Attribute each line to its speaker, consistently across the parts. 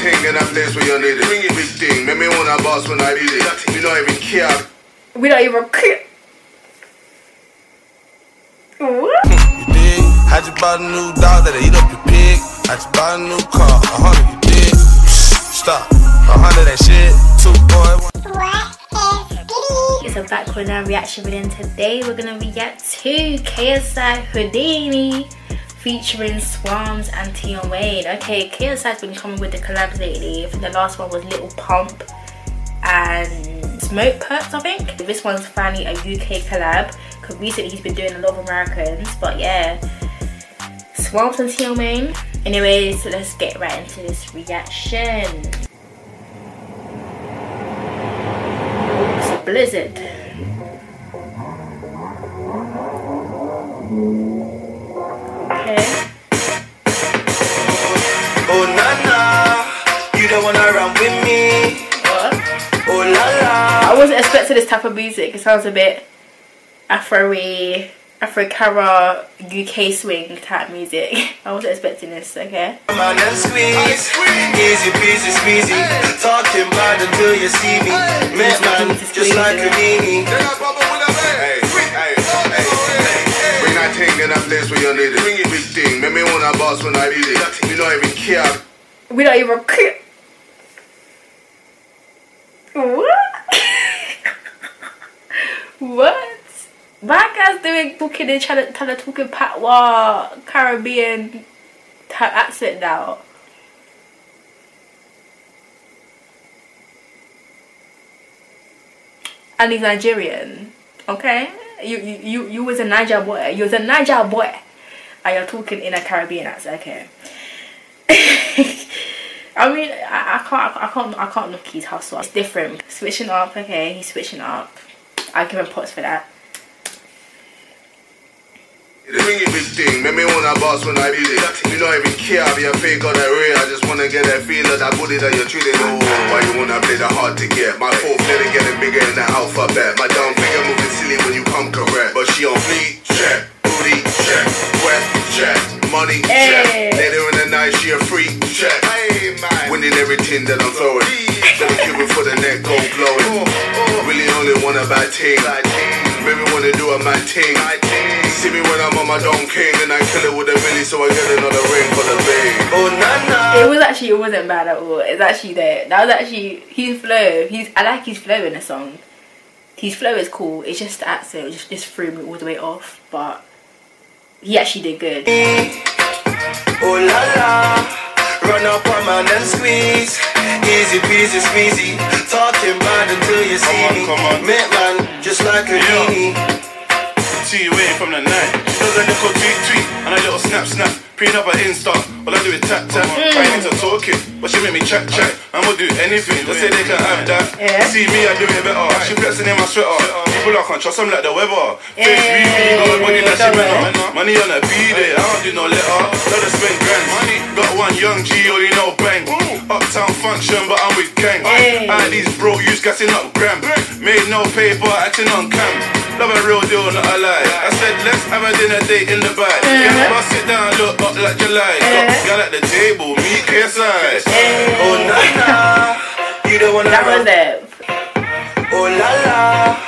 Speaker 1: thing in a place where you need it. Bring it, big thing. Make me wanna boss when I did it. You don't even care.
Speaker 2: We don't even care. What?
Speaker 3: You dig? I just bought a new dog that'll eat up your pig. I just bought a new car, a hundred, you dig? Stop, a hundred that shit. Two boy, one.
Speaker 2: It's a back with a reaction video and today we're gonna react to KSI Houdini featuring Swarmz and Tion Wayne. Okay, KSI's been coming with the collabs lately. I think the last one was Lil Pump and Smokepurpp, I think. This one's finally a UK collab because recently he's been doing a lot of Americans, but yeah. Swarmz and Tion Wayne. Anyways, let's get right into this reaction. It's blizzard. Okay.
Speaker 3: Oh, Nana, you don't wanna run with me.
Speaker 2: What?
Speaker 3: Oh, la la.
Speaker 2: I wasn't expecting this type of music. It sounds a bit Afro-y, Afro-Cara, UK swing type music. I wasn't expecting this, okay?
Speaker 3: Come on and squeeze. Easy peasy squeezy. Talking bad until you see me. Met man, just like Houdini.
Speaker 1: Hey, thing in a place where you need it. Bring it, big thing. Make me wanna boss when I did it. You don't even care.
Speaker 2: We don't even care. What? what? My guy's doing booking and trying to, trying to talk in patois, Caribbean type accent now. And he's Nigerian, okay? You you you, was a Naija boy. You was a Naija boy, and you're talking in a Caribbean accent, okay? I mean, I, I can't, I can't, I can't knock his hustle. It's different. Switching up, okay? He's switching up. I give him props for that.
Speaker 1: Bring it, big thing. Make me wanna boss when I did it. You don't even care if you're fake or that real. I just wanna get that feel of that booty that you're treating. Oh, why you wanna play the hard to get? My fourth letter getting bigger in the alphabet. My dumb finger moving silly when you come correct. But she on fleek, check. Booty, check. Breath, check. Money, check.
Speaker 2: Hey.
Speaker 1: Later in the night, she a freak, check. Hey, man. Winning everything that I'm throwing. Steady Cuban for the neck, gold glowing. Oh, oh. Really only want a bad team. Baby wanna do a mad thing. See me when I'm on my Don King and I kill it with a milli so I get another ring for the bang.
Speaker 3: Oh, Nana.
Speaker 2: It was actually, it wasn't bad at all. It's actually there. That was actually his flow. He's, I like his flow in the song. His flow is cool. It's just the accent just just threw me all the way off. But he actually did good.
Speaker 3: Oh la la, run up on man and squeeze. Easy peasy squeezy. Talking bad until you see
Speaker 4: on,
Speaker 3: me.
Speaker 4: come on.
Speaker 3: Met man, just like a Houdini.
Speaker 4: See you waiting from the night. Does a little tweet tweet and a little snap snap. Preen up her Insta. All I do is tap tap. Trying into talking, but she make me chat chat. I'ma do anything. Just say they can have that.
Speaker 2: Yeah.
Speaker 4: See me, I do it better. She flexing in my sweater. People I can't trust, I'm like the weather. Face
Speaker 2: Yeah.
Speaker 4: really got a body like she better. Money on a B day, I don't do no letter. Let her spend grand. Money got one young G, only know bang. Uptown function, but I'm with gang.
Speaker 2: Hey.
Speaker 4: I these bro use gassing up gram. Made no paper, acting on cam. Love a real deal, not a lie. I said let's have a dinner date in the bag.
Speaker 2: Uh-huh.
Speaker 4: Bust down, look up like July.
Speaker 2: Uh-huh.
Speaker 4: Girl at the table, meet KSI.
Speaker 3: Oh Nana, you don't wanna
Speaker 2: That was
Speaker 3: run.
Speaker 2: it.
Speaker 3: Oh la la,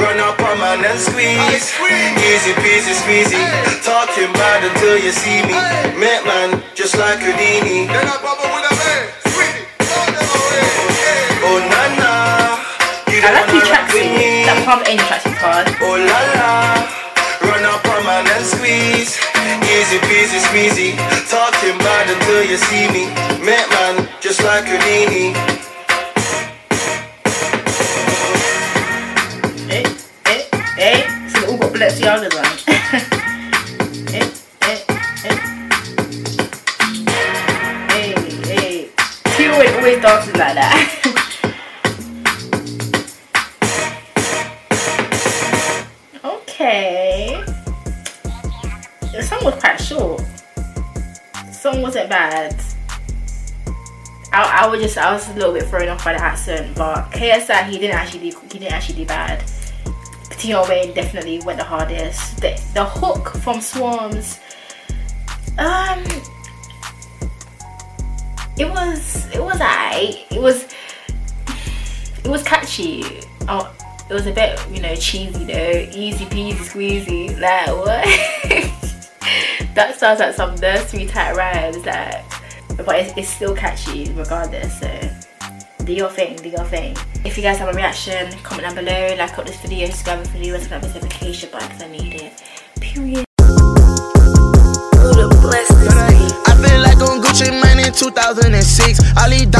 Speaker 3: run up on man and squeeze. Easy peasy squeezy. Talking bad until you see me. Met man, just like Houdini. Oh
Speaker 2: Palm Angel tracksuit's hard.
Speaker 3: Oh la la, run up on man and squeeze. Easy peasy squeezy. Talking bad until you see me. Met man, just like Houdini.
Speaker 2: Eh, eh, eh. So they all got eh, eh, eh. Hey, hey. He always, always dances like that. The song was quite short. Song wasn't bad. I, I was just I was a little bit thrown off by the accent, but KSI he didn't actually do, he didn't actually do bad. Tion Wayne definitely went the hardest. The, the hook from Swarmz, um, it was it was I It was it was catchy. Oh, it was a bit you know cheesy though. Easy peasy squeezy. Like what? that sounds like some nursery type rhymes. Like, but it's, it's still catchy regardless. So do your thing, do your thing. If you guys have a reaction, comment down below. Like up this video, subscribe the rest of this notification button because I need it. Period.
Speaker 3: I feel like on Gucci Mane in 2006. I lead